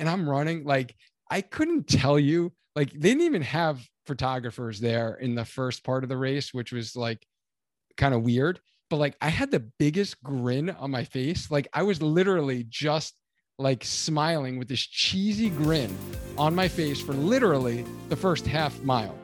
and I'm running. Like I couldn't tell you, like they didn't even have photographers there in the first part of the race, which was like kind of weird. But like I had the biggest grin on my face. Like I was literally just like smiling with this cheesy grin on my face for literally the first half mile.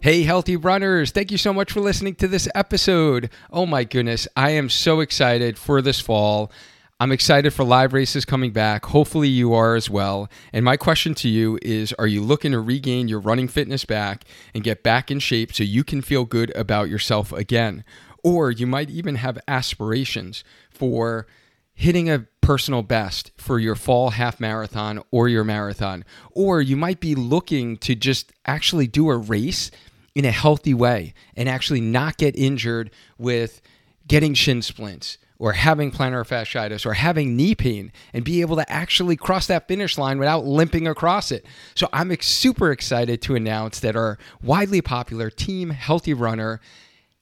Hey, healthy runners. Thank you so much for listening to this episode. Oh my goodness. I am so excited for this fall. I'm excited for live races coming back. Hopefully, you are as well. And my question to you is Are you looking to regain your running fitness back and get back in shape so you can feel good about yourself again? Or you might even have aspirations for hitting a personal best for your fall half marathon or your marathon. Or you might be looking to just actually do a race in a healthy way and actually not get injured with getting shin splints or having plantar fasciitis or having knee pain and be able to actually cross that finish line without limping across it. So I'm super excited to announce that our widely popular Team Healthy Runner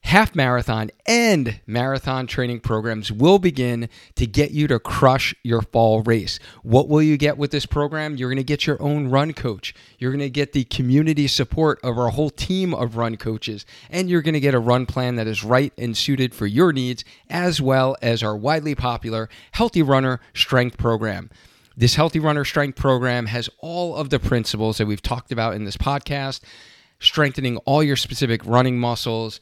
half marathon and marathon training programs will begin to get you to crush your fall race. What will you get with this program? You're going to get your own run coach. You're going to get the community support of our whole team of run coaches, and you're going to get a run plan that is right and suited for your needs, as well as our widely popular Healthy Runner Strength Program. This Healthy Runner Strength Program has all of the principles that we've talked about in this podcast, strengthening all your specific running muscles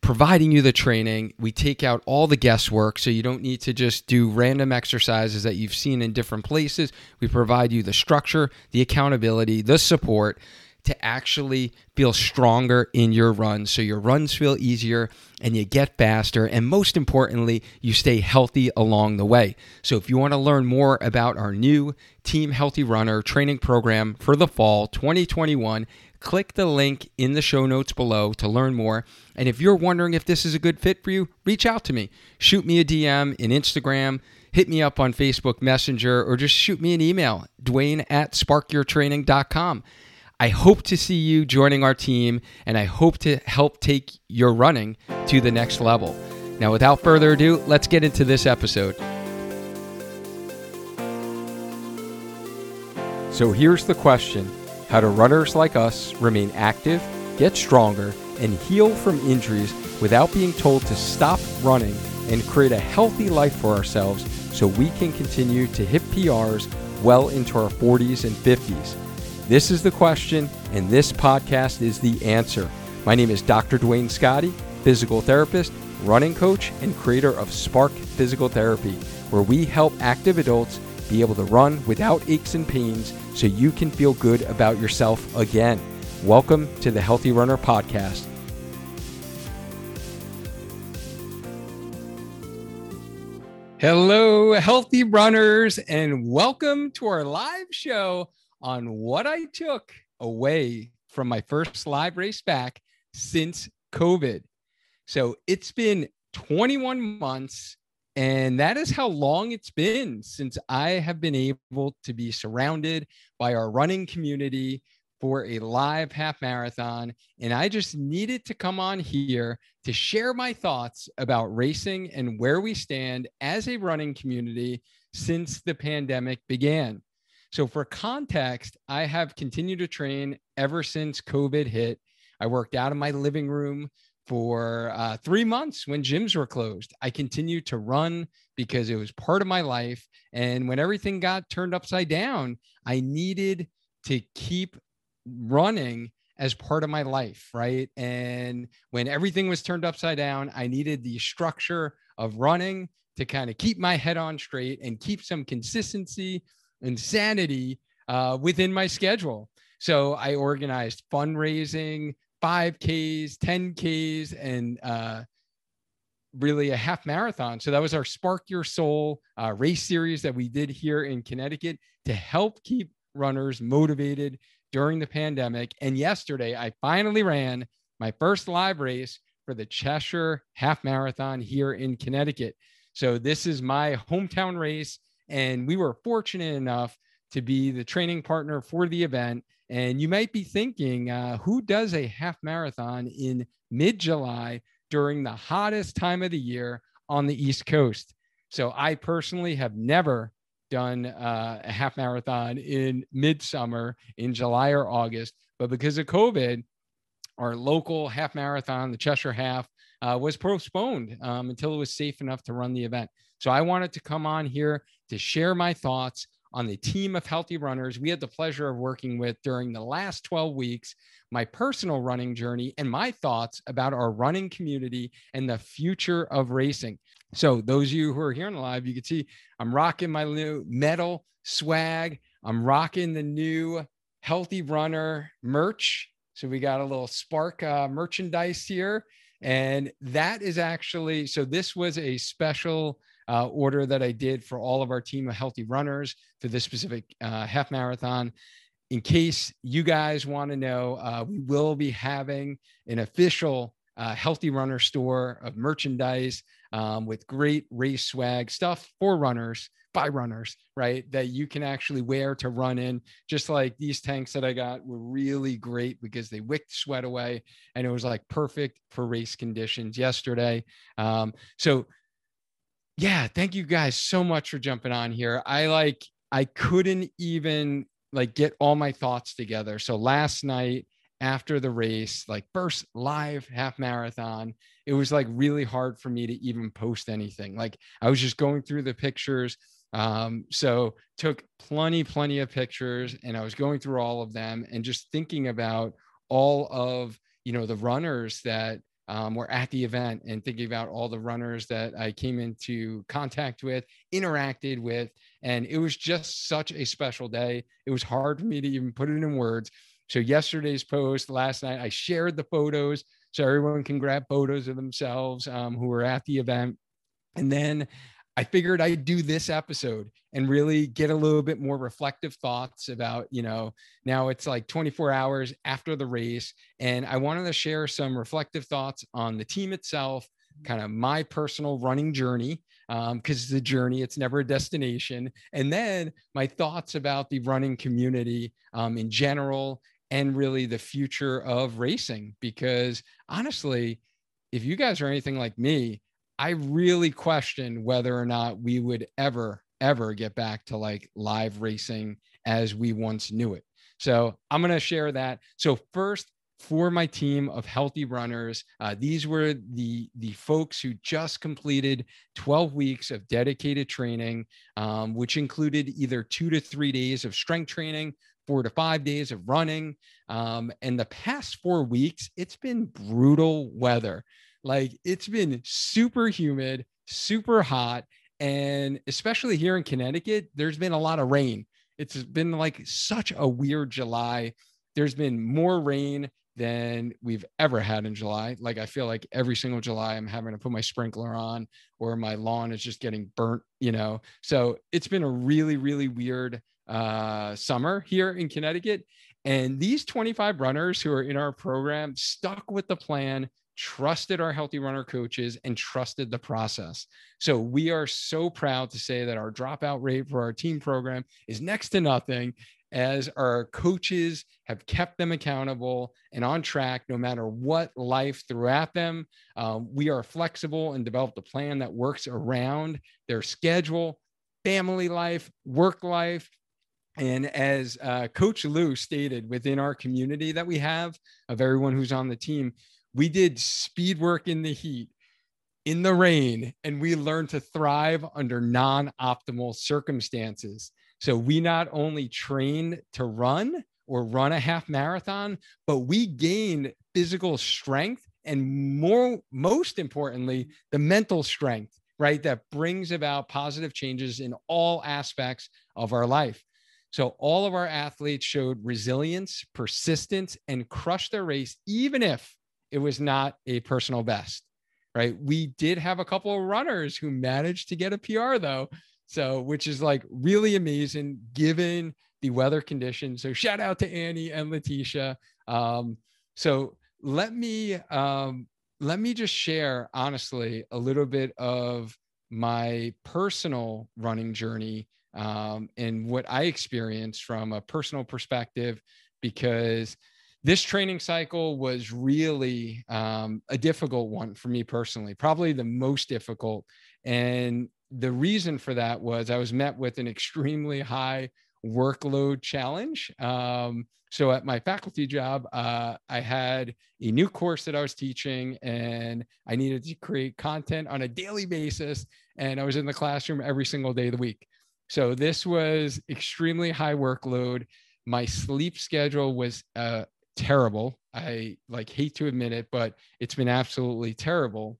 providing you the training. We take out all the guesswork so you don't need to just do random exercises that you've seen in different places. We provide you the structure, the accountability, the support to actually feel stronger in your runs so your runs feel easier and you get faster and most importantly you stay healthy along the way so if you want to learn more about our new team healthy runner training program for the fall 2021 click the link in the show notes below to learn more. And if you're wondering if this is a good fit for you, reach out to me. Shoot me a DM in Instagram, hit me up on Facebook Messenger, or just shoot me an email, Duane at sparkyourtraining.com. I hope to see you joining our team, and I hope to help take your running to the next level. Now, without further ado, let's get into this episode. So, here's the question how do runners like us remain active, get stronger, and heal from injuries without being told to stop running and create a healthy life for ourselves so we can continue to hit PRs well into our 40s and 50s? This is the question, and this podcast is the answer. My name is Dr. Duane Scotti, physical therapist, running coach, and creator of Spark Physical Therapy, where we help active adults be able to run without aches and pains so you can feel good about yourself again. Welcome to the Healthy Runner Podcast. Hello, healthy runners, and welcome to our live show on what I took away from my first live race back since COVID. So it's been 21 months and that is how long it's been since I have been able to be surrounded by our running community for a live half marathon. And I just needed to come on here to share my thoughts about racing and where we stand as a running community since the pandemic began. So, for context, I have continued to train ever since COVID hit. I worked out of my living room for uh, three months when gyms were closed. I continued to run because it was part of my life. And when everything got turned upside down, I needed to keep running as part of my life, right? And when everything was turned upside down, I needed the structure of running to kind of keep my head on straight and keep some consistency and sanity uh, within my schedule. So I organized fundraising, 5Ks, 10Ks, and uh, really a half marathon. So that was our Spark Your Soul uh, race series that we did here in Connecticut to help keep runners motivated during the pandemic. And yesterday, I finally ran my first live race for the Cheshire Half Marathon here in Connecticut. So this is my hometown race. And we were fortunate enough to be the training partner for the event. And you might be thinking, uh, who does a half marathon in mid July during the hottest time of the year on the East Coast? So I personally have never done uh, a half marathon in midsummer in July or August. But because of COVID, our local half marathon, the Cheshire Half, uh, was postponed um, until it was safe enough to run the event. So I wanted to come on here to share my thoughts on the team of healthy runners we had the pleasure of working with during the last 12 weeks, my personal running journey, and my thoughts about our running community and the future of racing. So, those of you who are here in the live, you can see I'm rocking my new metal swag. I'm rocking the new Healthy Runner merch. So, we got a little Spark uh, merchandise here. And that is actually so, this was a special uh, order that I did for all of our team of healthy runners for this specific uh, half marathon. In case you guys want to know, uh, we will be having an official uh, healthy runner store of merchandise um, with great race swag stuff for runners by runners, right? That you can actually wear to run in. Just like these tanks that I got were really great because they wicked sweat away and it was like perfect for race conditions yesterday. Um, so yeah, thank you guys so much for jumping on here. I like, I couldn't even like get all my thoughts together. So last night after the race, like first live half marathon, it was like really hard for me to even post anything. Like I was just going through the pictures. Um, so took plenty, plenty of pictures and I was going through all of them and just thinking about all of, you know, the runners that um, were at the event and thinking about all the runners that I came into contact with, interacted with. And it was just such a special day. It was hard for me to even put it in words. So, yesterday's post last night, I shared the photos so everyone can grab photos of themselves um, who were at the event. And then I figured I'd do this episode and really get a little bit more reflective thoughts about, you know, now it's like 24 hours after the race. And I wanted to share some reflective thoughts on the team itself, kind of my personal running journey, because um, a journey, it's never a destination. And then my thoughts about the running community um, in general and really the future of racing. Because honestly, if you guys are anything like me, I really question whether or not we would ever, ever get back to like live racing as we once knew it. So I'm going to share that. So, first, for my team of healthy runners. Uh, these were the the folks who just completed 12 weeks of dedicated training, um, which included either two to three days of strength training, four to five days of running. Um, and the past four weeks, it's been brutal weather. Like it's been super humid, super hot. And especially here in Connecticut, there's been a lot of rain. It's been like such a weird July. There's been more rain than we've ever had in July. Like I feel like every single July I'm having to put my sprinkler on or my lawn is just getting burnt, you know. So it's been a really, really weird uh, summer here in Connecticut. And these 25 runners who are in our program stuck with the plan, trusted our healthy runner coaches and trusted the process. So we are so proud to say that our dropout rate for our team program is next to nothing as our coaches have kept them accountable and on track no matter what life threw at them. Um, we are flexible and developed a plan that works around their schedule, family life, work life. And as uh, Coach Lou stated within our community that we have of everyone who's on the team, we did speed work in the heat in the rain and we learned to thrive under non-optimal circumstances. So we not only trained to run or run a half marathon but we gained physical strength and more most importantly the mental strength right that brings about positive changes in all aspects of our life. So all of our athletes showed resilience persistence and crushed their race even if it was not a personal best, right? We did have a couple of runners who managed to get a PR though. So, which is like really amazing given the weather conditions. So, shout out to Annie and Letitia. Um, so, let me um, let me just share honestly a little bit of my personal running journey um, and what I experienced from a personal perspective because this training cycle was really um, a difficult one for me personally, probably the most difficult. And the reason for that was I was met with an extremely high workload challenge. Um, so at my faculty job, uh, I had a new course that I was teaching, and I needed to create content on a daily basis. And I was in the classroom every single day of the week. So this was extremely high workload. My sleep schedule was uh, terrible. I like hate to admit it, but it's been absolutely terrible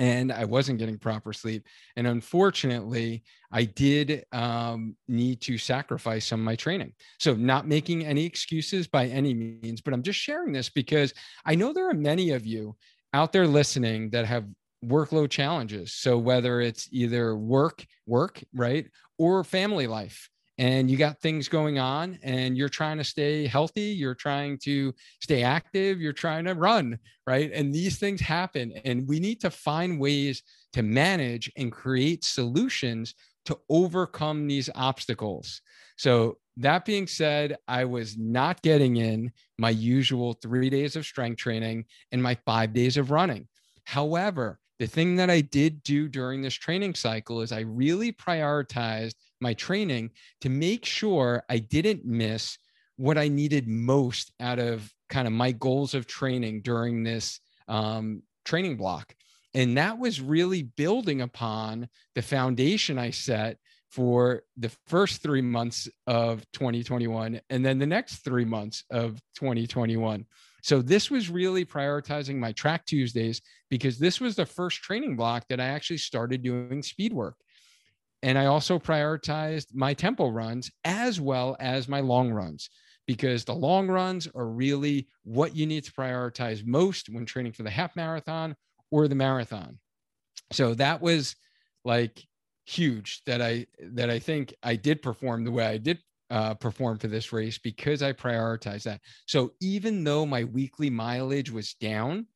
and I wasn't getting proper sleep. And unfortunately, I did um, need to sacrifice some of my training. So, not making any excuses by any means, but I'm just sharing this because I know there are many of you out there listening that have workload challenges. So, whether it's either work, work, right, or family life and you got things going on and you're trying to stay healthy, you're trying to stay active, you're trying to run, right? And these things happen. And we need to find ways to manage and create solutions to overcome these obstacles. So, that being said, I was not getting in my usual three days of strength training and my five days of running. However, the thing that I did do during this training cycle is I really prioritized my training to make sure I didn't miss what I needed most out of kind of my goals of training during this um, training block. And that was really building upon the foundation I set for the first three months of 2021 and then the next three months of 2021. So this was really prioritizing my track Tuesdays because this was the first training block that I actually started doing speed work. And I also prioritized my tempo runs as well as my long runs because the long runs are really what you need to prioritize most when training for the half marathon or the marathon. So that was like huge that I that I think I did perform the way I did uh, perform for this race because I prioritized that. So even though my weekly mileage was down,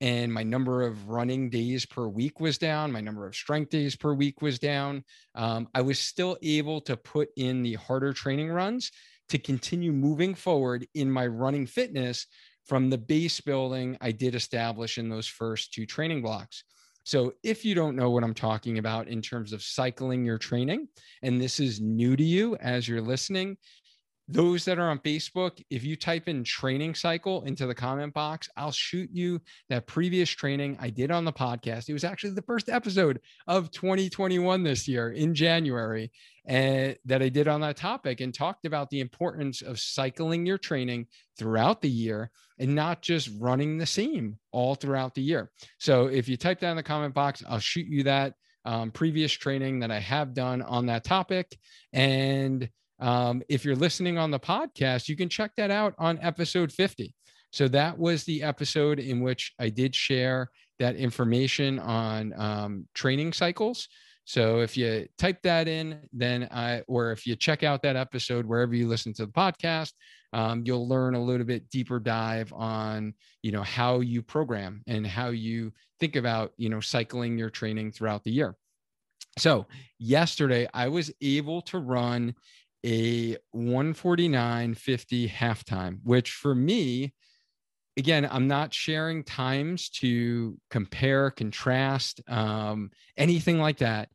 and my number of running days per week was down my number of strength days per week was down um, i was still able to put in the harder training runs to continue moving forward in my running fitness from the base building i did establish in those first two training blocks. So if you don't know what i'm talking about in terms of cycling your training and this is new to you as you're listening those that are on Facebook, if you type in training cycle into the comment box, I'll shoot you that previous training I did on the podcast. It was actually the first episode of 2021 this year in January and that I did on that topic and talked about the importance of cycling your training throughout the year and not just running the same all throughout the year. So if you type that in the comment box, I'll shoot you that um, previous training that I have done on that topic. And um, if you're listening on the podcast, you can check that out on episode 50. So that was the episode in which I did share that information on um, training cycles. So if you type that in, then I, or if you check out that episode wherever you listen to the podcast, um, you'll learn a little bit deeper dive on, you know, how you program and how you think about, you know, cycling your training throughout the year. So yesterday I was able to run a 149.50 halftime, which for me, again, I'm not sharing times to compare, contrast, um, anything like that.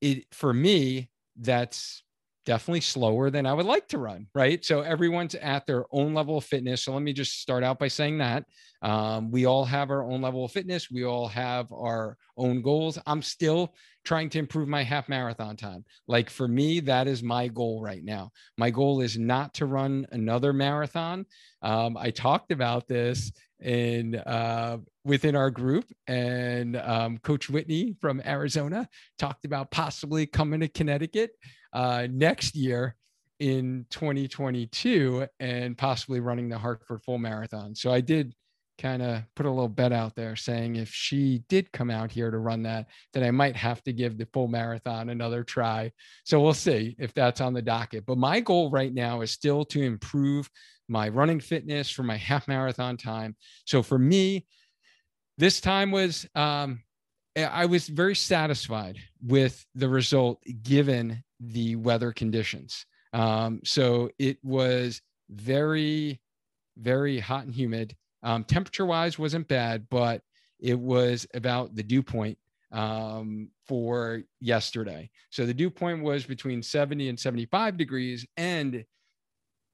It for me, that's definitely slower than I would like to run, right? So everyone's at their own level of fitness. So let me just start out by saying that um, we all have our own level of fitness. We all have our own goals. I'm still trying to improve my half marathon time. Like for me, that is my goal right now. My goal is not to run another marathon. Um, I talked about this in uh, within our group, and um, Coach Whitney from Arizona talked about possibly coming to Connecticut uh, next year in 2022 and possibly running the Hartford Full Marathon. So I did kind of put a little bet out there saying if she did come out here to run that, then I might have to give the full marathon another try. So we'll see if that's on the docket. But my goal right now is still to improve my running fitness for my half marathon time. So for me, this time was, um, I was very satisfied with the result given the weather conditions. Um, so it was very, very hot and humid. Um, temperature wise wasn't bad, but it was about the dew point um, for yesterday. So the dew point was between 70 and 75 degrees. And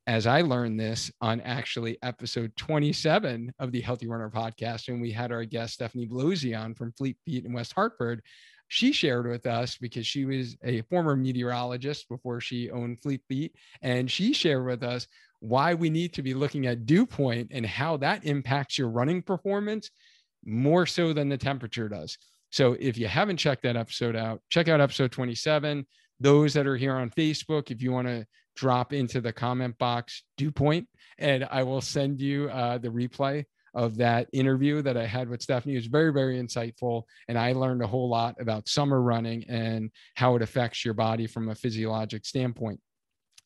as I learned this on actually episode 27 of the Healthy Runner podcast, and we had our guest Stephanie Blozy on from Fleet Feet in West Hartford, she shared with us because she was a former meteorologist before she owned Fleet Feet, and she shared with us why we need to be looking at dew point and how that impacts your running performance more so than the temperature does. So if you haven't checked that episode out, check out episode 27. Those that are here on Facebook, if you want to drop into the comment box dew point, and I will send you uh, the replay of that interview that I had with Stephanie. It was very, very insightful. And I learned a whole lot about summer running and how it affects your body from a physiologic standpoint.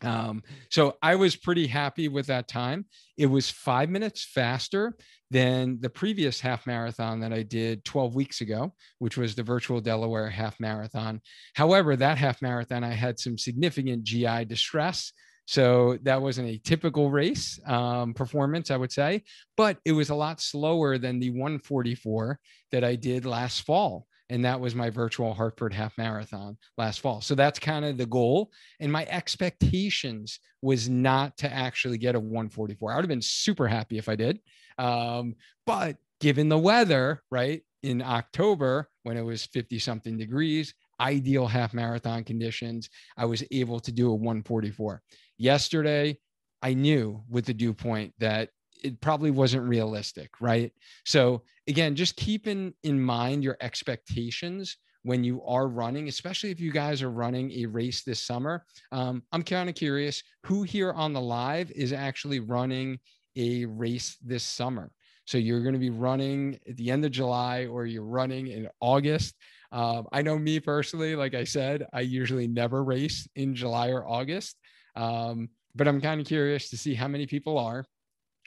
Um, so I was pretty happy with that time. It was five minutes faster than the previous half marathon that I did 12 weeks ago, which was the virtual Delaware half marathon. However, that half marathon, I had some significant GI distress. So that wasn't a typical race um, performance, I would say, but it was a lot slower than the 144 that I did last fall. And that was my virtual Hartford half marathon last fall. So that's kind of the goal. And my expectations was not to actually get a 144. I would have been super happy if I did. Um, but given the weather, right, in October when it was 50 something degrees, ideal half marathon conditions, I was able to do a 144. Yesterday, I knew with the dew point that it probably wasn't realistic, right? So again, just keeping in mind your expectations when you are running, especially if you guys are running a race this summer. Um, I'm kind of curious who here on the live is actually running a race this summer. So you're going to be running at the end of July or you're running in August. Um, I know me personally, like I said, I usually never race in July or August. Um, but I'm kind of curious to see how many people are.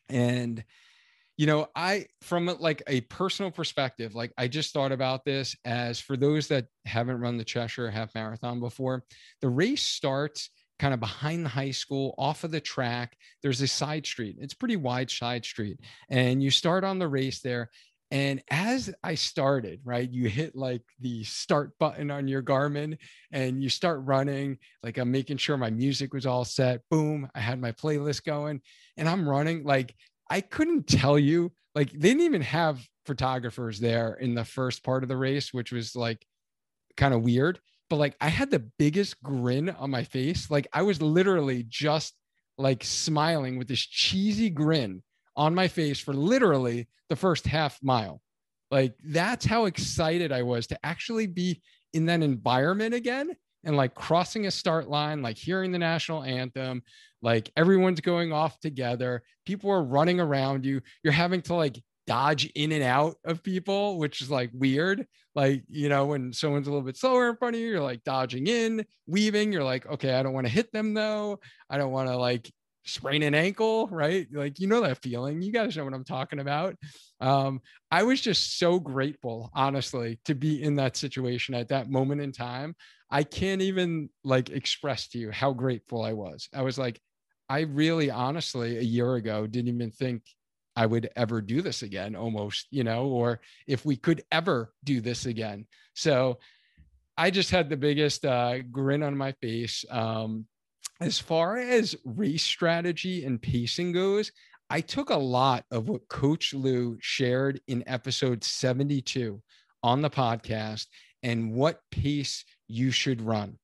And, you know, I, from like a personal perspective, like I just thought about this as for those that haven't run the Cheshire Half Marathon before, the race starts kind of behind the high school off of the track there's a side street it's pretty wide side street and you start on the race there and as I started, right, you hit like the start button on your Garmin and you start running. Like I'm making sure my music was all set. Boom, I had my playlist going and I'm running. Like I couldn't tell you, like they didn't even have photographers there in the first part of the race, which was like kind of weird. But like I had the biggest grin on my face. Like I was literally just like smiling with this cheesy grin on my face for literally the first half mile. Like that's how excited I was to actually be in that environment again and like crossing a start line, like hearing the national anthem, like everyone's going off together. People are running around you. You're having to like dodge in and out of people, which is like weird. Like, you know, when someone's a little bit slower in front of you, you're like dodging in, weaving. You're like, okay, I don't want to hit them though. I don't want to like sprain an ankle, right? Like, you know that feeling. You guys know what I'm talking about. Um, I was just so grateful, honestly, to be in that situation at that moment in time. I can't even like express to you how grateful I was. I was like, I really, honestly, a year ago didn't even think I would ever do this again, almost, you know, or if we could ever do this again. So I just had the biggest uh, grin on my face. Um, as far as race strategy and pacing goes, I took a lot of what Coach Lou shared in episode 72 on the podcast and what pace you should run.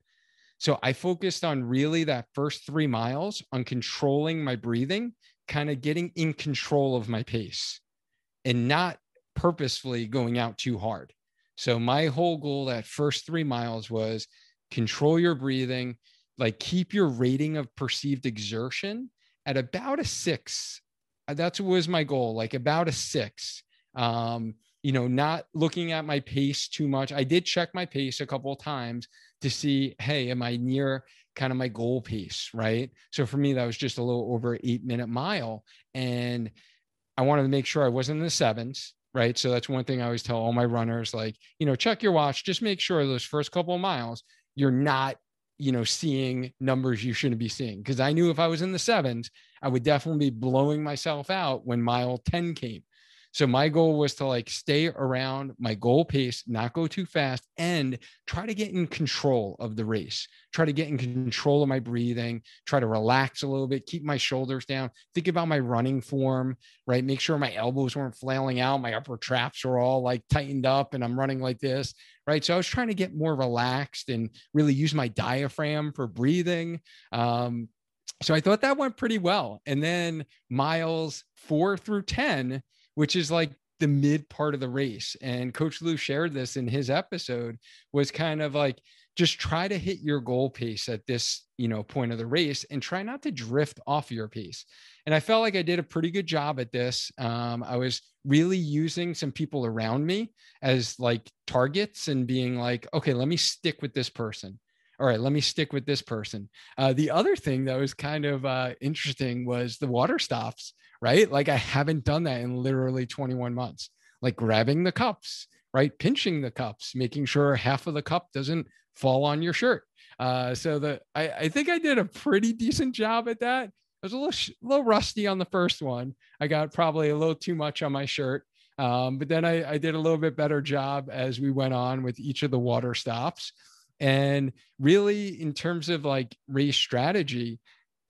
So I focused on really that first three miles on controlling my breathing, kind of getting in control of my pace and not purposefully going out too hard. So my whole goal that first three miles was control your breathing, like keep your rating of perceived exertion at about a six. Uh, That's was my goal, like about a six. Um, you know, not looking at my pace too much. I did check my pace a couple of times to see, hey, am I near kind of my goal pace, right? So for me, that was just a little over eight minute mile. And I wanted to make sure I wasn't in the sevens, right? So that's one thing I always tell all my runners, like, you know, check your watch, just make sure those first couple of miles, you're not you know, seeing numbers you shouldn't be seeing. Cause I knew if I was in the sevens, I would definitely be blowing myself out when mile 10 came. So my goal was to like stay around my goal pace, not go too fast, and try to get in control of the race. Try to get in control of my breathing, try to relax a little bit, keep my shoulders down, think about my running form, right? Make sure my elbows weren't flailing out, my upper traps were all like tightened up, and I'm running like this, right? So I was trying to get more relaxed and really use my diaphragm for breathing. Um, so I thought that went pretty well. And then miles four through 10, which is like the mid part of the race. And Coach Lou shared this in his episode, was kind of like just try to hit your goal pace at this, you know, point of the race and try not to drift off your pace. And I felt like I did a pretty good job at this. Um, I was really using some people around me as like targets and being like, okay, let me stick with this person all right, let me stick with this person. Uh, the other thing that was kind of uh, interesting was the water stops right? Like I haven't done that in literally 21 months. Like grabbing the cups, right? Pinching the cups, making sure half of the cup doesn't fall on your shirt. Uh, so the I, I think I did a pretty decent job at that. I was a little little rusty on the first one. I got probably a little too much on my shirt. Um, but then I, I did a little bit better job as we went on with each of the water stops. And really, in terms of like race strategy,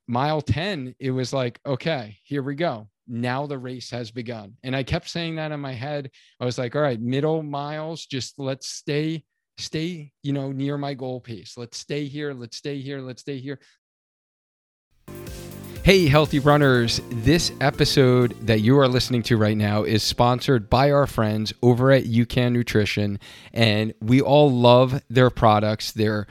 mile 10, it was like, okay, here we go. Now the race has begun. And I kept saying that in my head. I was like, all right, middle miles, just let's stay, stay, you know, near my goal pace. Let's stay here. Let's stay here. Let's stay here. Hey, healthy runners. This episode that you are listening to right now is sponsored by our friends over at UCAN Nutrition. And we all love their products. They're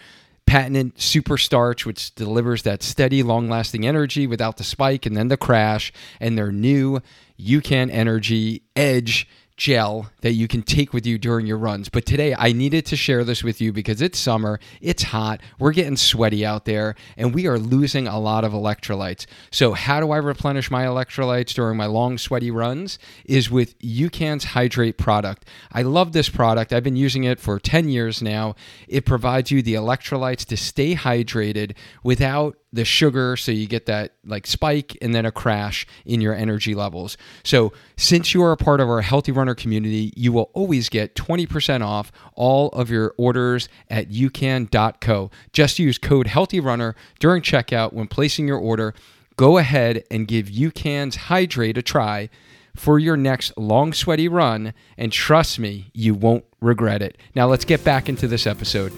patented super starch, which delivers that steady, long lasting energy without the spike and then the crash, and their new UCAN Energy Edge gel that you can take with you during your runs. But today I needed to share this with you because it's summer, it's hot, we're getting sweaty out there, and we are losing a lot of electrolytes. So, how do I replenish my electrolytes during my long, sweaty runs? Is with UCAN's Hydrate product. I love this product. I've been using it for 10 years now. It provides you the electrolytes to stay hydrated without the sugar so you get that like spike and then a crash in your energy levels. So, since you are a part of our Healthy Runner community, you will always get 20% off all of your orders at ucan.co. Just use code Healthy Runner during checkout when placing your order. Go ahead and give UCAN's Hydrate a try for your next long sweaty run and trust me, you won't regret it. Now, let's get back into this episode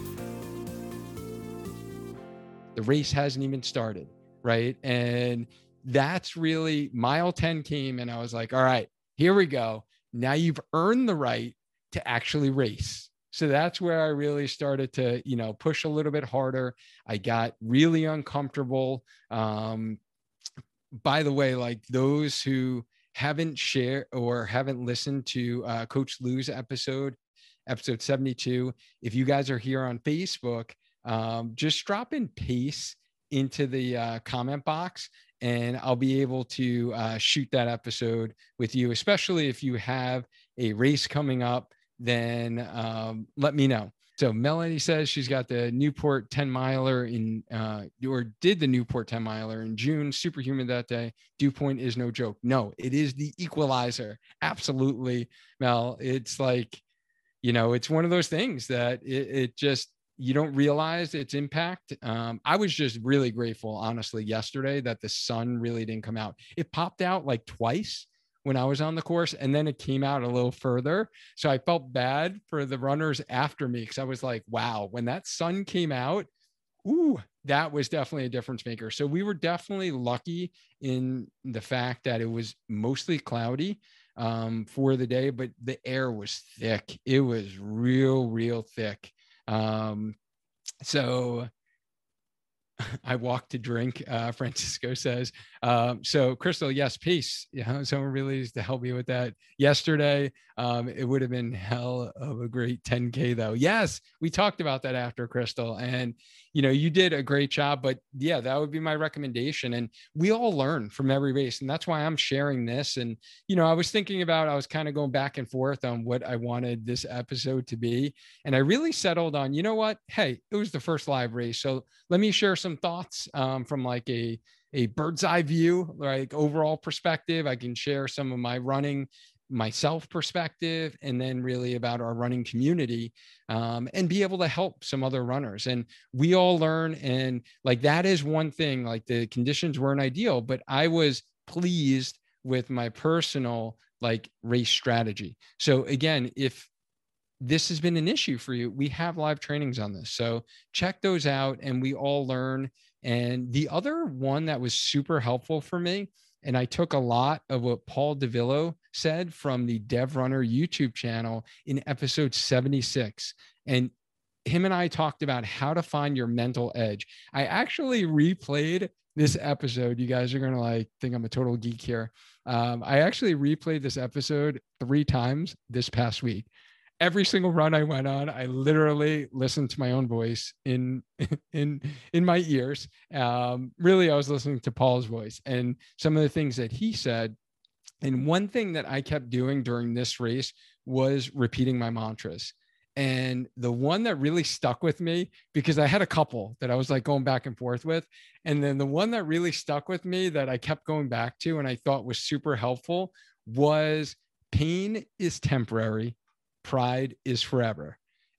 the race hasn't even started right? And that's really mile 10 came and i was like all right here we go. Now you've earned the right to actually race. So that's where i really started to you know push a little bit harder. I got really uncomfortable. Um by the way like those who haven't shared or haven't listened to uh, coach lou's episode episode 72 if you guys are here on facebook um, just drop in pace into the uh, comment box and I'll be able to uh, shoot that episode with you, especially if you have a race coming up, then um, let me know. So Melanie says she's got the Newport 10 miler in, uh, or did the Newport 10 miler in June, superhuman that day. Dew point is no joke. No, it is the equalizer. Absolutely, Mel. It's like, you know, it's one of those things that it, it just, you don't realize its impact. Um, I was just really grateful, honestly, yesterday that the sun really didn't come out. It popped out like twice when I was on the course, and then it came out a little further. So I felt bad for the runners after me because I was like, wow, when that sun came out, ooh, that was definitely a difference maker. So we were definitely lucky in the fact that it was mostly cloudy um, for the day, but the air was thick. It was real, real thick. Um, so I walk to drink, uh, Francisco says. Um, so, Crystal, yes, peace. Yeah, someone really needs to help me with that. Yesterday, um, it would have been hell of a great 10K, though. Yes, we talked about that after, Crystal. And, you know, you did a great job. But yeah, that would be my recommendation. And we all learn from every race. And that's why I'm sharing this. And, you know, I was thinking about, I was kind of going back and forth on what I wanted this episode to be. And I really settled on, you know what? Hey, it was the first live race. So let me share some thoughts um, from like a, a bird's eye view, like overall perspective. I can share some of my running myself perspective and then really about our running community um, and be able to help some other runners and we all learn and like that is one thing like the conditions weren't ideal but i was pleased with my personal like race strategy so again if this has been an issue for you we have live trainings on this so check those out and we all learn and the other one that was super helpful for me and I took a lot of what Paul DeVillo said from the Dev Runner YouTube channel in episode 76. And him and I talked about how to find your mental edge. I actually replayed this episode. You guys are going to like think I'm a total geek here. Um, I actually replayed this episode three times this past week every single run I went on, I literally listened to my own voice in in in my ears. Um, really, I was listening to Paul's voice and some of the things that he said. And one thing that I kept doing during this race was repeating my mantras. And the one that really stuck with me, because I had a couple that I was like going back and forth with. And then the one that really stuck with me that I kept going back to and I thought was super helpful was pain is temporary, pride is forever.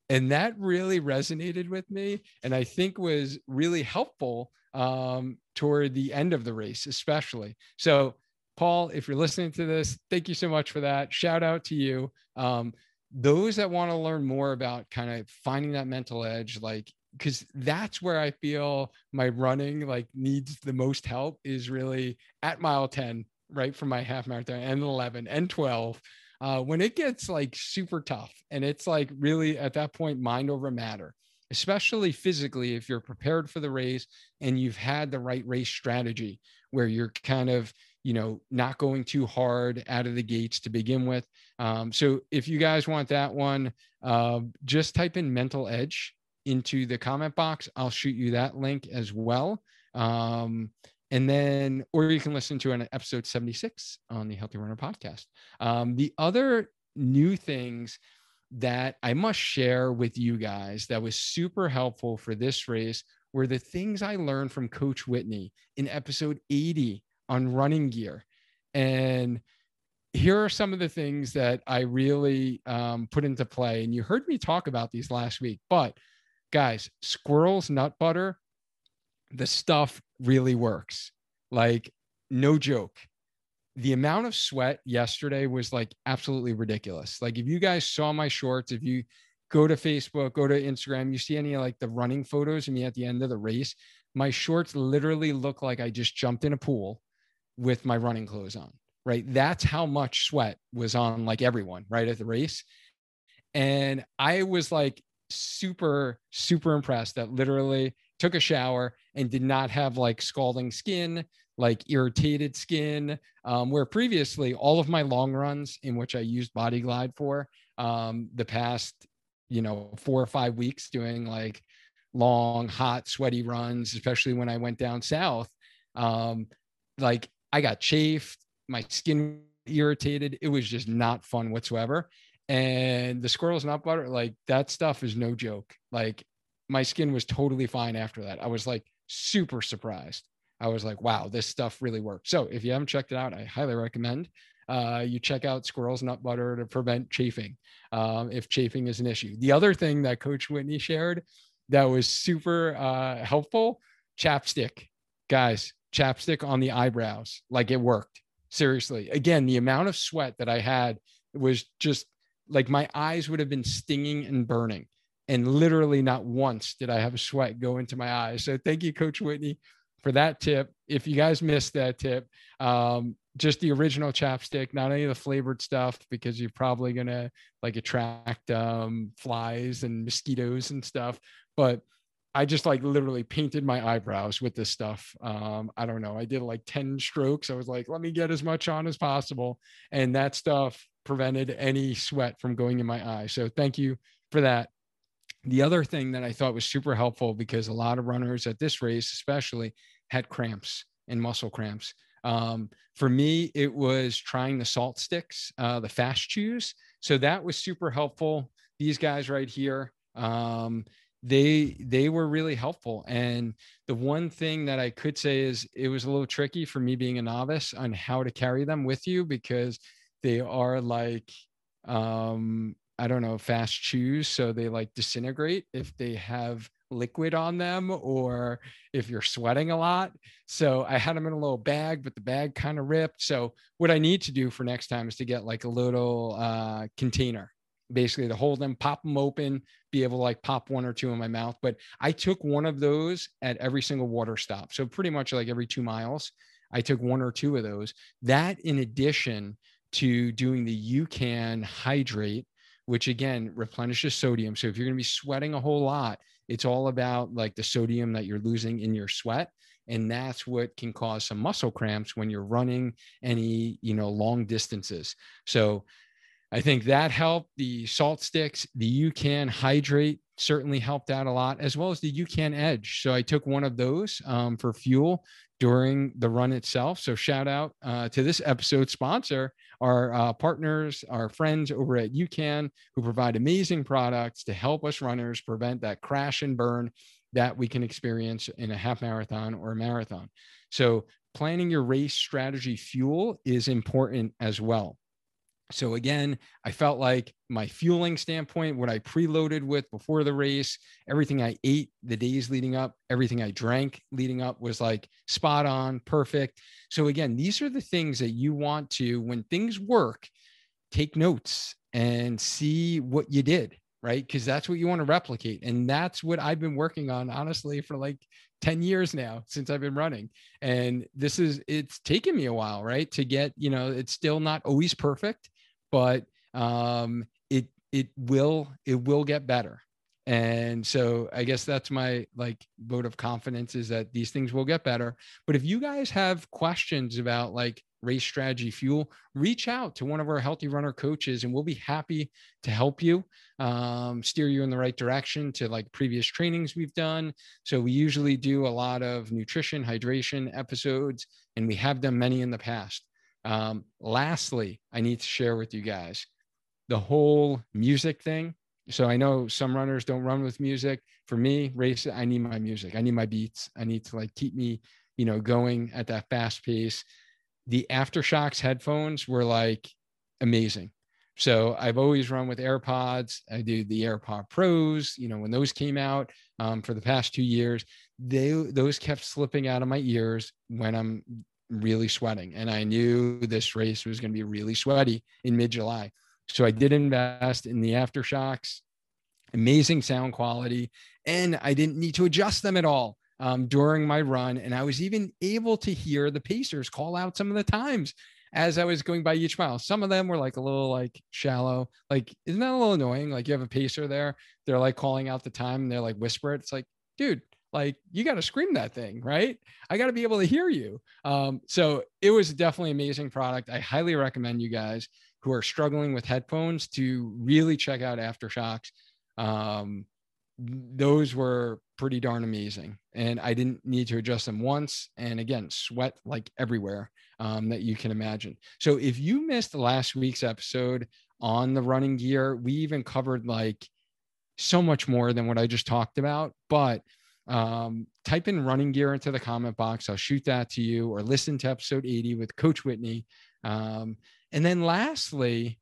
And that really resonated with me and I think was really helpful um, toward the end of the race, especially. So, Paul, if you're listening to this, thank you so much for that. Shout out to you. Um, those that want to learn more about kind of finding that mental edge, like, because that's where I feel my running like needs the most help is really at mile 10, right? For my half marathon and 11 and 12 uh, when it gets like super tough and it's like really at that point mind over matter especially physically if you're prepared for the race and you've had the right race strategy where you're kind of you know not going too hard out of the gates to begin with. Um, so if you guys want that one uh, just type in mental edge into the comment box. I'll shoot you that link as well. Um, and then or you can listen to an episode 76 on the healthy runner podcast. Um, the other new things that i must share with you guys that was super helpful for this race were the things i learned from coach whitney in episode 80 on running gear. And here are some of the things that i really um, put into play. And you heard me talk about these last week but guys squirrels nut butter the stuff really works. Like, no joke. The amount of sweat yesterday was like absolutely ridiculous. Like, if you guys saw my shorts, if you go to Facebook, go to Instagram, you see any like the running photos of me at the end of the race, my shorts literally look like I just jumped in a pool with my running clothes on, right? That's how much sweat was on like everyone, right? At the race. And I was like super, super impressed that literally took a shower and did not have like scalding skin, like irritated skin. Um, where previously all of my long runs in which I used Body Glide for um, the past, you know, four or five weeks doing like long, hot, sweaty runs, especially when I went down south, um, like I got chafed, my skin irritated. It was just not fun whatsoever. And the squirrels nut butter, like that stuff is no joke. Like my skin was totally fine after that. I was like super surprised. I was like, wow, this stuff really works. So if you haven't checked it out, I highly recommend uh, you check out squirrels nut butter to prevent chafing um, if chafing is an issue. The other thing that Coach Whitney shared that was super uh, helpful chapstick. Guys, chapstick on the eyebrows, like it worked. Seriously. Again, the amount of sweat that I had was just like my eyes would have been stinging and burning and literally not once did I have a sweat go into my eyes. So thank you, Coach Whitney, for that tip. If you guys missed that tip, um, just the original chapstick, not any of the flavored stuff, because you're probably gonna like attract um, flies and mosquitoes and stuff. But I just like literally painted my eyebrows with this stuff. Um, I don't know. I did like 10 strokes. I was like, let me get as much on as possible. And that stuff prevented any sweat from going in my eye. So thank you for that. The other thing that I thought was super helpful because a lot of runners at this race, especially, had cramps and muscle cramps. Um, for me, it was trying the salt sticks, uh, the fast chews. So that was super helpful. These guys right here, um, they they were really helpful. And the one thing that I could say is it was a little tricky for me being a novice on how to carry them with you because they are like um I don't know, fast chews. So they like disintegrate if they have liquid on them or if you're sweating a lot. So I had them in a little bag, but the bag kind of ripped. So what I need to do for next time is to get like a little uh, container, basically to hold them, pop them open, be able to like pop one or two in my mouth. But I took one of those at every single water stop. So pretty much like every two miles, I took one or two of those. That in addition to doing the you can hydrate, which again replenishes sodium. So if you're going to be sweating a whole lot, it's all about like the sodium that you're losing in your sweat. And that's what can cause some muscle cramps when you're running any, you know, long distances. So I think that helped. The salt sticks, the UCAN hydrate certainly helped out a lot, as well as the UCAN edge. So I took one of those um, for fuel during the run itself. So shout out uh, to this episode sponsor, our uh, partners, our friends over at UCAN, who provide amazing products to help us runners prevent that crash and burn that we can experience in a half marathon or a marathon. So planning your race strategy fuel is important as well. So again, I felt like my fueling standpoint, what I preloaded with before the race, everything I ate the days leading up, everything I drank leading up was like spot on, perfect. So again, these are the things that you want to, when things work, take notes and see what you did, right? Because that's what you want to replicate. And that's what I've been working on, honestly, for like 10 years now since I've been running. And this is, it's taken me a while, right? To get, you know, it's still not always perfect but um, it it will it will get better. And so I guess that's my like vote of confidence is that these things will get better. But if you guys have questions about like race strategy fuel, reach out to one of our healthy runner coaches and we'll be happy to help you um, steer you in the right direction to like previous trainings we've done. So we usually do a lot of nutrition, hydration episodes, and we have done many in the past. Um, lastly, I need to share with you guys the whole music thing. So I know some runners don't run with music. For me, race, I need my music. I need my beats. I need to like keep me, you know, going at that fast pace. The AfterShokz headphones were like amazing. So I've always run with AirPods. I do the AirPod Pros. You know, when those came out um, for the past two years, they those kept slipping out of my ears when I'm really sweating. And I knew this race was going to be really sweaty in mid July. So I did invest in the AfterShokz, amazing sound quality, and I didn't need to adjust them at all um, during my run. And I was even able to hear the pacers call out some of the times as I was going by each mile. Some of them were like a little like shallow. Like, isn't that a little annoying? Like you have a pacer there, they're like calling out the time and they're like whisper it. It's like, dude, like you got to scream that thing right? I got to be able to hear you. Um, so it was definitely amazing product. I highly recommend you guys who are struggling with headphones to really check out AfterShokz. um, those were pretty darn amazing and i didn't need to adjust them once and again sweat like everywhere um, that you can imagine. So if you missed last week's episode on the running gear we even covered like so much more than what i just talked about but um, type in running gear into the comment box. I'll shoot that to you or listen to episode 80 with Coach Whitney. Um, and then lastly,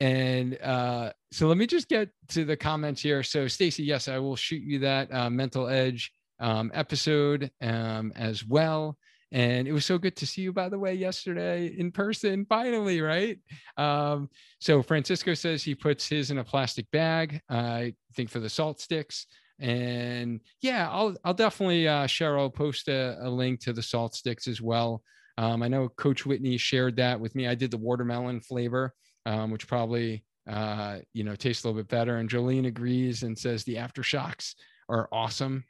and uh, so let me just get to the comments here. So, Stacy, yes, I will shoot you that uh, mental edge um, episode um, as well. And it was so good to see you, by the way, yesterday in person, finally, right? Um, so, Francisco says he puts his in a plastic bag, I think for the salt sticks and yeah i'll i'll definitely uh share i'll post a, a link to the salt sticks as well. Um, i know coach whitney shared that with me. I did the watermelon flavor um, which probably uh, you know tastes a little bit better. And jolene agrees and says the AfterShokz are awesome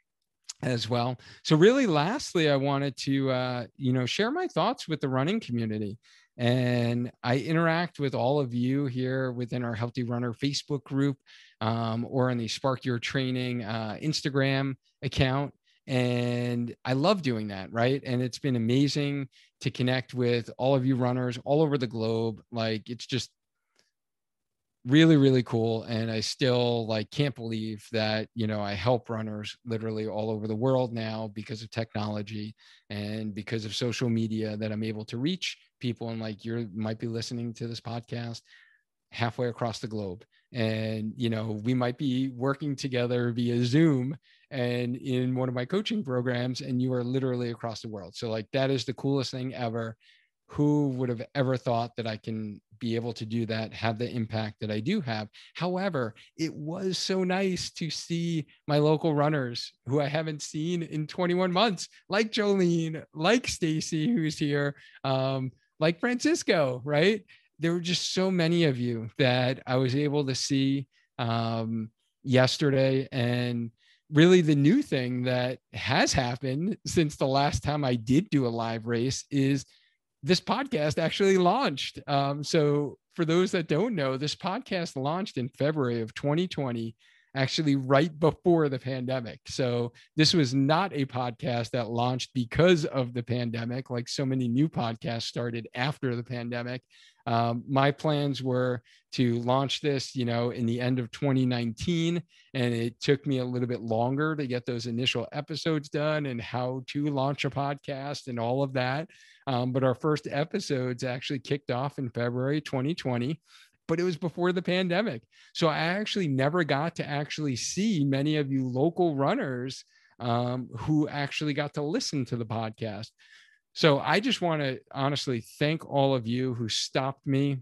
as well. So really lastly i wanted to uh, you know share my thoughts with the running community. And I interact with all of you here within our Healthy Runner Facebook group um, or on the Spark Your Training uh, Instagram account. And I love doing that, right? And it's been amazing to connect with all of you runners all over the globe. Like it's just, really really cool and i still like can't believe that you know i help runners literally all over the world now because of technology and because of social media that i'm able to reach people and like you might be listening to this podcast halfway across the globe and you know we might be working together via zoom and in one of my coaching programs and you are literally across the world so like that is the coolest thing ever who would have ever thought that I can be able to do that, have the impact that I do have. However, it was so nice to see my local runners who I haven't seen in 21 months, like Jolene, like Stacy, who's here, um, like Francisco, right? There were just so many of you that I was able to see um, yesterday. And really, the new thing that has happened since the last time I did do a live race is this podcast actually launched. Um, so, for those that don't know, this podcast launched in February of 2020, actually right before the pandemic. So, this was not a podcast that launched because of the pandemic, like so many new podcasts started after the pandemic. Um, my plans were to launch this, you know, in the end of 2019, and it took me a little bit longer to get those initial episodes done and how to launch a podcast and all of that. Um, but our first episodes actually kicked off in February 2020 but it was before the pandemic. So I actually never got to actually see many of you local runners um, who actually got to listen to the podcast. So I just want to honestly thank all of you who stopped me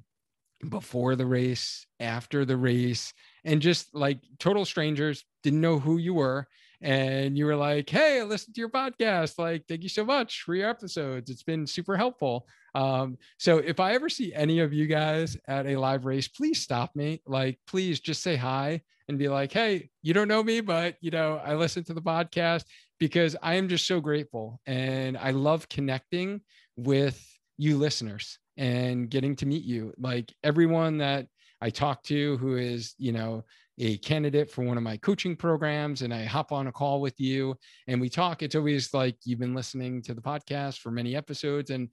before the race, after the race, and just like total strangers, didn't know who you were. And you were like, hey, I listened to your podcast. Like, thank you so much for your episodes. It's been super helpful. Um, so if I ever see any of you guys at a live race, please stop me. Like, please just say hi and be like, hey, you don't know me, but you know, I listened to the podcast because I am just so grateful and I love connecting with you listeners and getting to meet you. Like everyone that I talk to who is, you know, a candidate for one of my coaching programs and I hop on a call with you and we talk, it's always like you've been listening to the podcast for many episodes and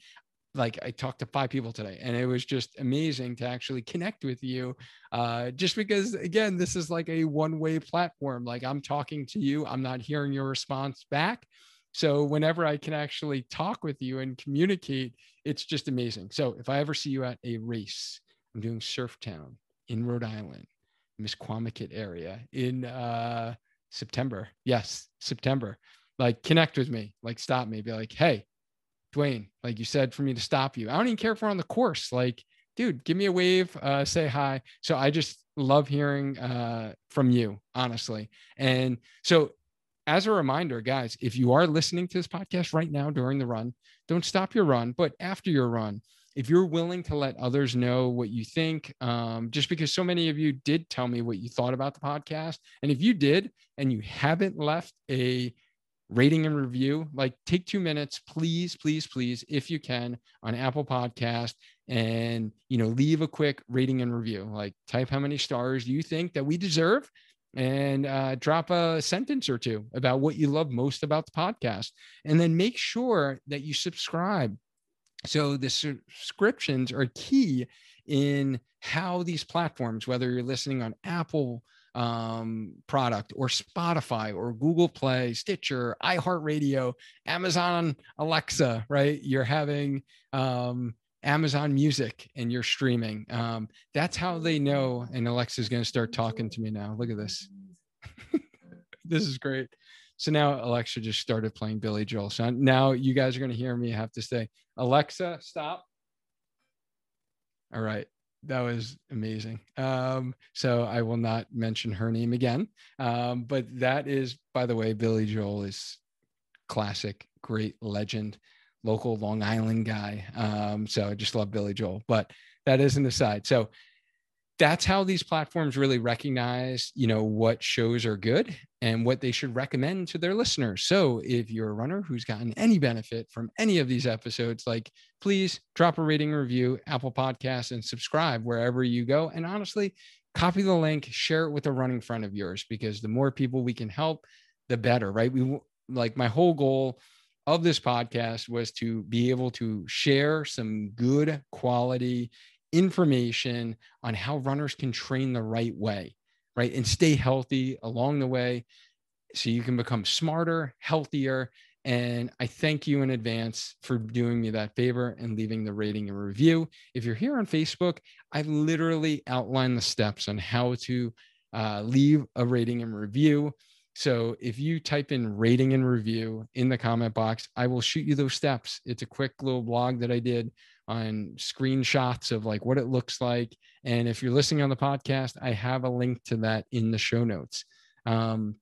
like I talked to five people today, and it was just amazing to actually connect with you. Uh, just because, again, this is like a one-way platform. Like I'm talking to you, I'm not hearing your response back. So whenever I can actually talk with you and communicate, it's just amazing. So if I ever see you at a race, I'm doing Surf Town in Rhode Island, Misquamicut area in uh, September. Yes, September. Like connect with me, like stop me, be like, hey, Duane, like you said, for me to stop you. I don't even care if we're on the course. Like, dude, give me a wave, uh, say hi. So I just love hearing uh, from you, honestly. And so, as a reminder, guys, if you are listening to this podcast right now during the run, don't stop your run. But after your run, if you're willing to let others know what you think, um, just because so many of you did tell me what you thought about the podcast. And if you did and you haven't left a rating and review. Like take two minutes, please, please, please, if you can, on Apple Podcast, and you know, leave a quick rating and review. Like type how many stars you think that we deserve, and uh, drop a sentence or two about what you love most about the podcast, and then make sure that you subscribe. So the subscriptions are key in how these platforms, whether you're listening on Apple um, product or Spotify or Google Play, Stitcher, iHeartRadio, Amazon Alexa, right? You're having um, Amazon Music and you're streaming. Um, that's how they know. And Alexa's going to start talking to me now. Look at this. this is great. So now Alexa just started playing Billy Joel. So now you guys are going to hear me have to say, Alexa, stop. All right that was amazing. Um, so I will not mention her name again. Um, but that is, by the way, Billy Joel is classic, great legend, local Long Island guy. Um, so I just love Billy Joel. But that is an aside. So that's how these platforms really recognize you know what shows are good and what they should recommend to their listeners. So if you're a runner who's gotten any benefit from any of these episodes like please drop a rating review apple Podcasts, and subscribe wherever you go. And honestly copy the link share it with a running friend of yours because the more people we can help the better right? We like my whole goal of this podcast was to be able to share some good quality information on how runners can train the right way, right? And stay healthy along the way so you can become smarter, healthier. And I thank you in advance for doing me that favor and leaving the rating and review. If you're here on Facebook, I've literally outlined the steps on how to uh, leave a rating and review. So if you type in rating and review in the comment box, I will shoot you those steps. It's a quick little blog that I did on screenshots of like what it looks like. And if you're listening on the podcast, I have a link to that in the show notes. Um,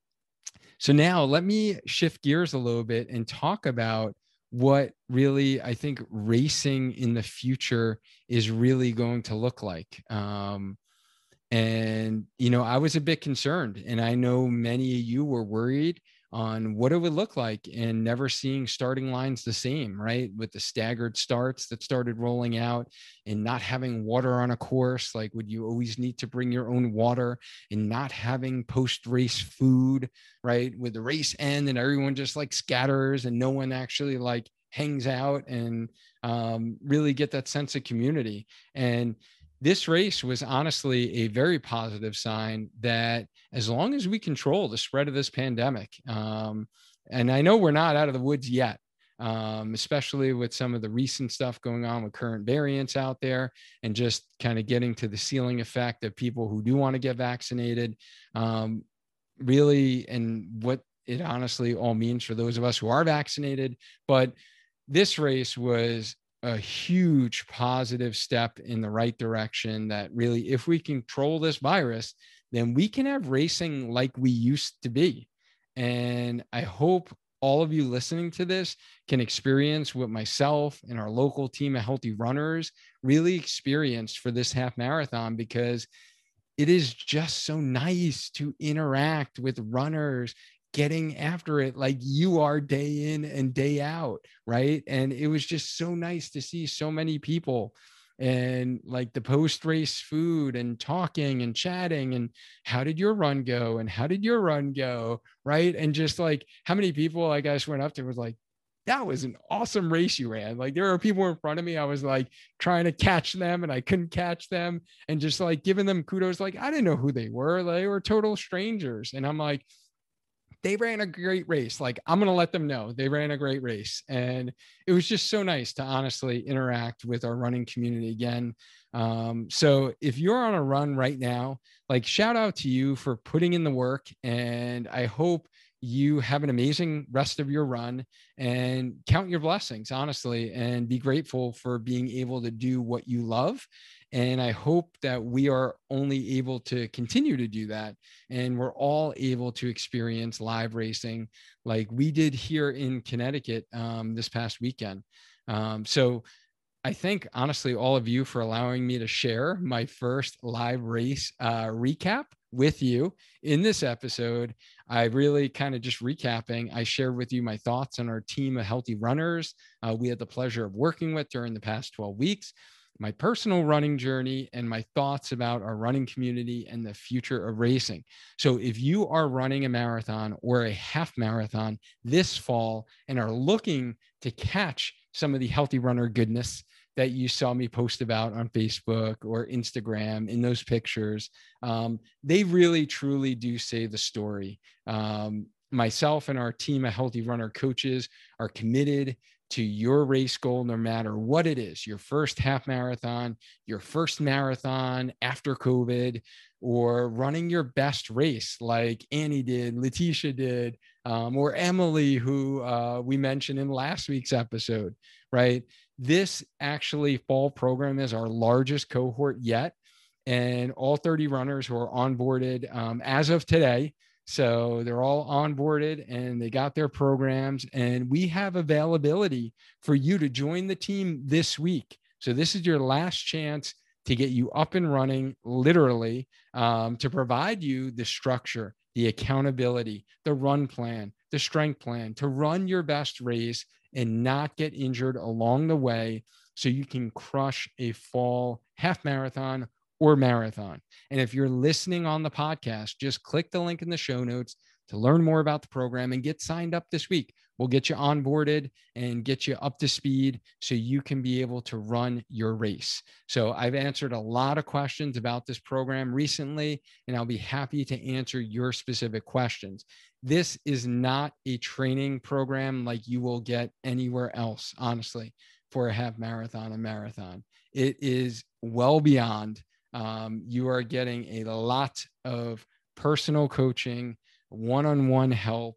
so now let me shift gears a little bit and talk about what really I think racing in the future is really going to look like. Um, and, you know, I was a bit concerned, and I know many of you were worried on what it would look like and never seeing starting lines the same, right? With the staggered starts that started rolling out and not having water on a course. Like, would you always need to bring your own water and not having post race food, right? With the race end and everyone just like scatters and no one actually like hangs out and um, really get that sense of community. And this race was honestly a very positive sign that as long as we control the spread of this pandemic, um, and I know we're not out of the woods yet, um, especially with some of the recent stuff going on with current variants out there and just kind of getting to the ceiling effect of people who do want to get vaccinated. Um, really, and what it honestly all means for those of us who are vaccinated. But this race was a huge positive step in the right direction that really if we control this virus then we can have racing like we used to be. And i hope all of you listening to this can experience what myself and our local team of healthy runners really experienced for this half marathon because it is just so nice to interact with runners getting after it like you are day in and day out right and it was just so nice to see so many people and like the post race food and talking and chatting and how did your run go and how did your run go right and just like how many people i guess went up to was like that was an awesome race you ran. Like there are people in front of me. I was like trying to catch them and I couldn't catch them and just like giving them kudos. Like I didn't know who they were. They were total strangers. And I'm like, they ran a great race. Like I'm going to let them know they ran a great race. And it was just so nice to honestly interact with our running community again. Um, so if you're on a run right now, like shout out to you for putting in the work. And I hope you have an amazing rest of your run and count your blessings, honestly, and be grateful for being able to do what you love and I hope that we are only able to continue to do that. And we're all able to experience live racing like we did here in Connecticut um, this past weekend. Um, so I thank honestly all of you for allowing me to share my first live race uh, recap with you in this episode. I really kind of just recapping, I shared with you my thoughts on our team of healthy runners uh, we had the pleasure of working with during the past 12 weeks my personal running journey and my thoughts about our running community and the future of racing. So, if you are running a marathon or a half marathon this fall and are looking to catch some of the healthy runner goodness that you saw me post about on Facebook or Instagram in those pictures, um, they really truly do say the story. Um, myself and our team of healthy runner coaches are committed to your race goal, no matter what it is your first half marathon, your first marathon after COVID, or running your best race like Annie did, Letitia did, um, or Emily, who uh, we mentioned in last week's episode, right? This actually fall program is our largest cohort yet. And all 30 runners who are onboarded um, as of today so they're all onboarded and they got their programs, and we have availability for you to join the team this week. So this is your last chance to get you up and running, literally, um, to provide you the structure, the accountability, the run plan, the strength plan to run your best race and not get injured along the way so you can crush a fall half marathon or marathon. And if you're listening on the podcast, just click the link in the show notes to learn more about the program and get signed up this week. We'll get you onboarded and get you up to speed so you can be able to run your race. So, I've answered a lot of questions about this program recently, and I'll be happy to answer your specific questions. This is not a training program like you will get anywhere else, honestly, for a half marathon, a marathon. It is well beyond. Um, you are getting a lot of personal coaching, one on one help,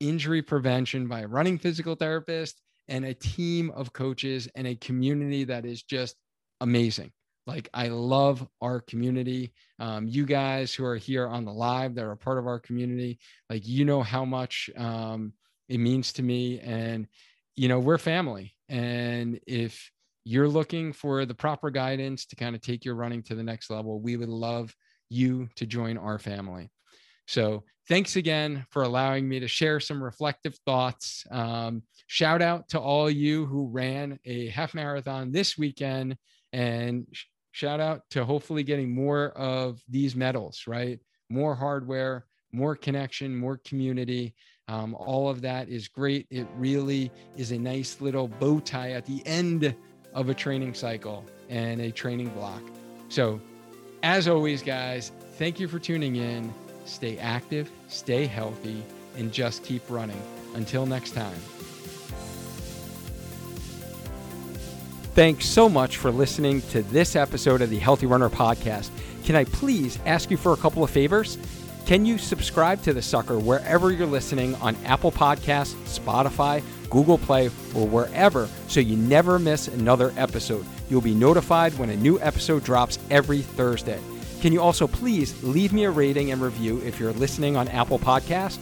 injury prevention by a running physical therapist, and a team of coaches and a community that is just amazing. Like, I love our community. Um, you guys who are here on the live that are a part of our community, like, you know how much um, it means to me. And, you know, we're family. And if you're looking for the proper guidance to kind of take your running to the next level, we would love you to join our family. So thanks again for allowing me to share some reflective thoughts. Um, shout out to all you who ran a half marathon this weekend and sh- shout out to hopefully getting more of these medals, right? More hardware, more connection, more community. Um, all of that is great. It really is a nice little bow tie at the end of a training cycle and a training block. So, as always, guys, thank you for tuning in. Stay active, stay healthy, and just keep running. Until next time. Thanks so much for listening to this episode of the Healthy Runner Podcast. Can I please ask you for a couple of favors? Can you subscribe to the sucker wherever you're listening on Apple Podcasts, Spotify, Google Play, or wherever so you never miss another episode? You'll be notified when a new episode drops every Thursday. Can you also please leave me a rating and review if you're listening on Apple Podcast?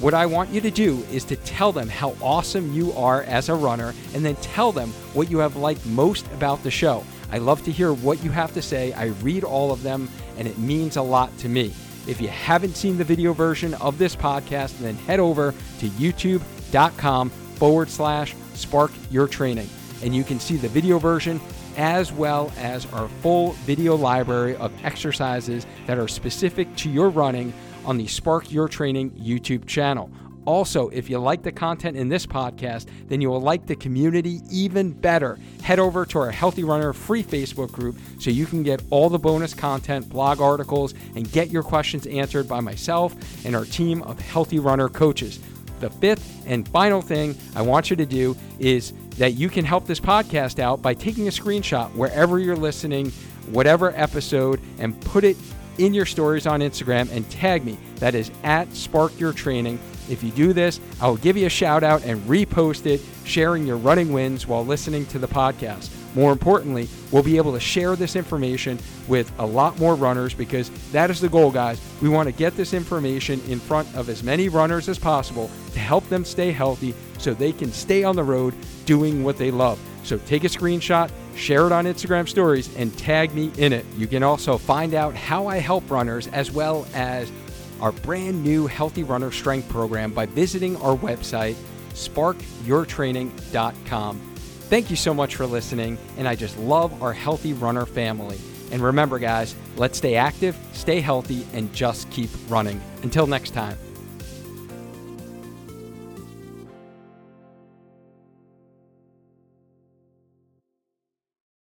What I want you to do is to tell them how awesome you are as a runner and then tell them what you have liked most about the show. I love to hear what you have to say. I read all of them and it means a lot to me. If you haven't seen the video version of this podcast, then head over to youtube.com forward slash spark your training and you can see the video version as well as our full video library of exercises that are specific to your running on the Spark Your Training YouTube channel. Also, if you like the content in this podcast, then you will like the community even better. Head over to our Healthy Runner free Facebook group so you can get all the bonus content, blog articles, and get your questions answered by myself and our team of Healthy Runner coaches. The fifth and final thing I want you to do is that you can help this podcast out by taking a screenshot wherever you're listening, whatever episode, and put it in your stories on Instagram and tag me. That is at Spark Your Training. If you do this, I will give you a shout out and repost it, sharing your running wins while listening to the podcast. More importantly, we'll be able to share this information with a lot more runners because that is the goal, guys. We want to get this information in front of as many runners as possible to help them stay healthy so they can stay on the road doing what they love. So take a screenshot, share it on Instagram stories, and tag me in it. You can also find out how I help runners as well as our brand new Healthy Runner Strength program by visiting our website, sparkyourtraining.com. Thank you so much for listening, and I just love our Healthy Runner family. And remember, guys, let's stay active, stay healthy, and just keep running. Until next time.